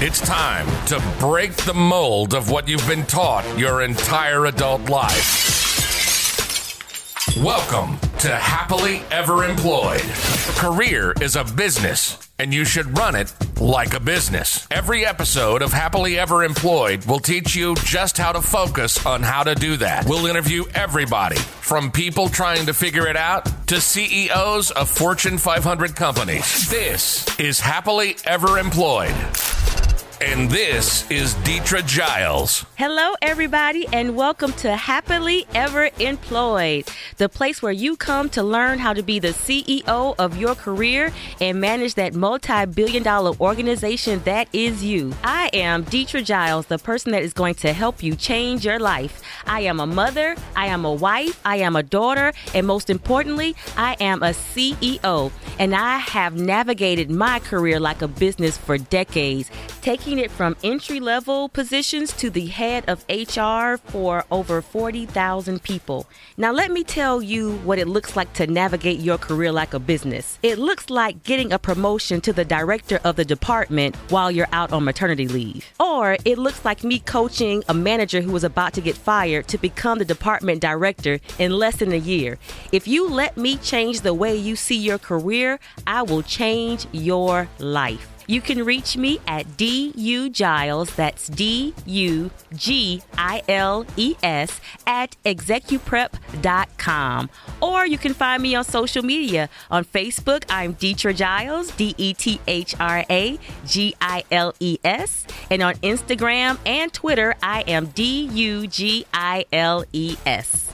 It's time to break the mold of what you've been taught your entire adult life. Welcome to Happily Ever Employed. Career is a business, and you should run it like a business. Every episode of Happily Ever Employed will teach you just how to focus on how to do that. We'll interview everybody from people trying to figure it out to CEOs of Fortune 500 companies. This is Happily Ever Employed. And this is Dethra Giles. Hello, everybody, and welcome to Happily Ever Employed, the place where you come to learn how to be the CEO of your career and manage that multi billion dollar organization that is you. I am Dethra Giles, the person that is going to help you change your life. I am a mother, I am a wife, I am a daughter, and most importantly, I am a CEO. And I have navigated my career like a business for decades, taking it from entry level positions to the head of HR for over 40,000 people. Now, let me tell you what it looks like to navigate your career like a business. It looks like getting a promotion to the director of the department while you're out on maternity leave. Or it looks like me coaching a manager who was about to get fired to become the department director in less than a year. If you let me change the way you see your career, I will change your life. You can reach me at DU Giles, that's D U G I L E S, at execuprep.com. Or you can find me on social media. On Facebook, I'm Dethra Giles, D E T H R A G I L E S. And on Instagram and Twitter, I am D U G I L E S.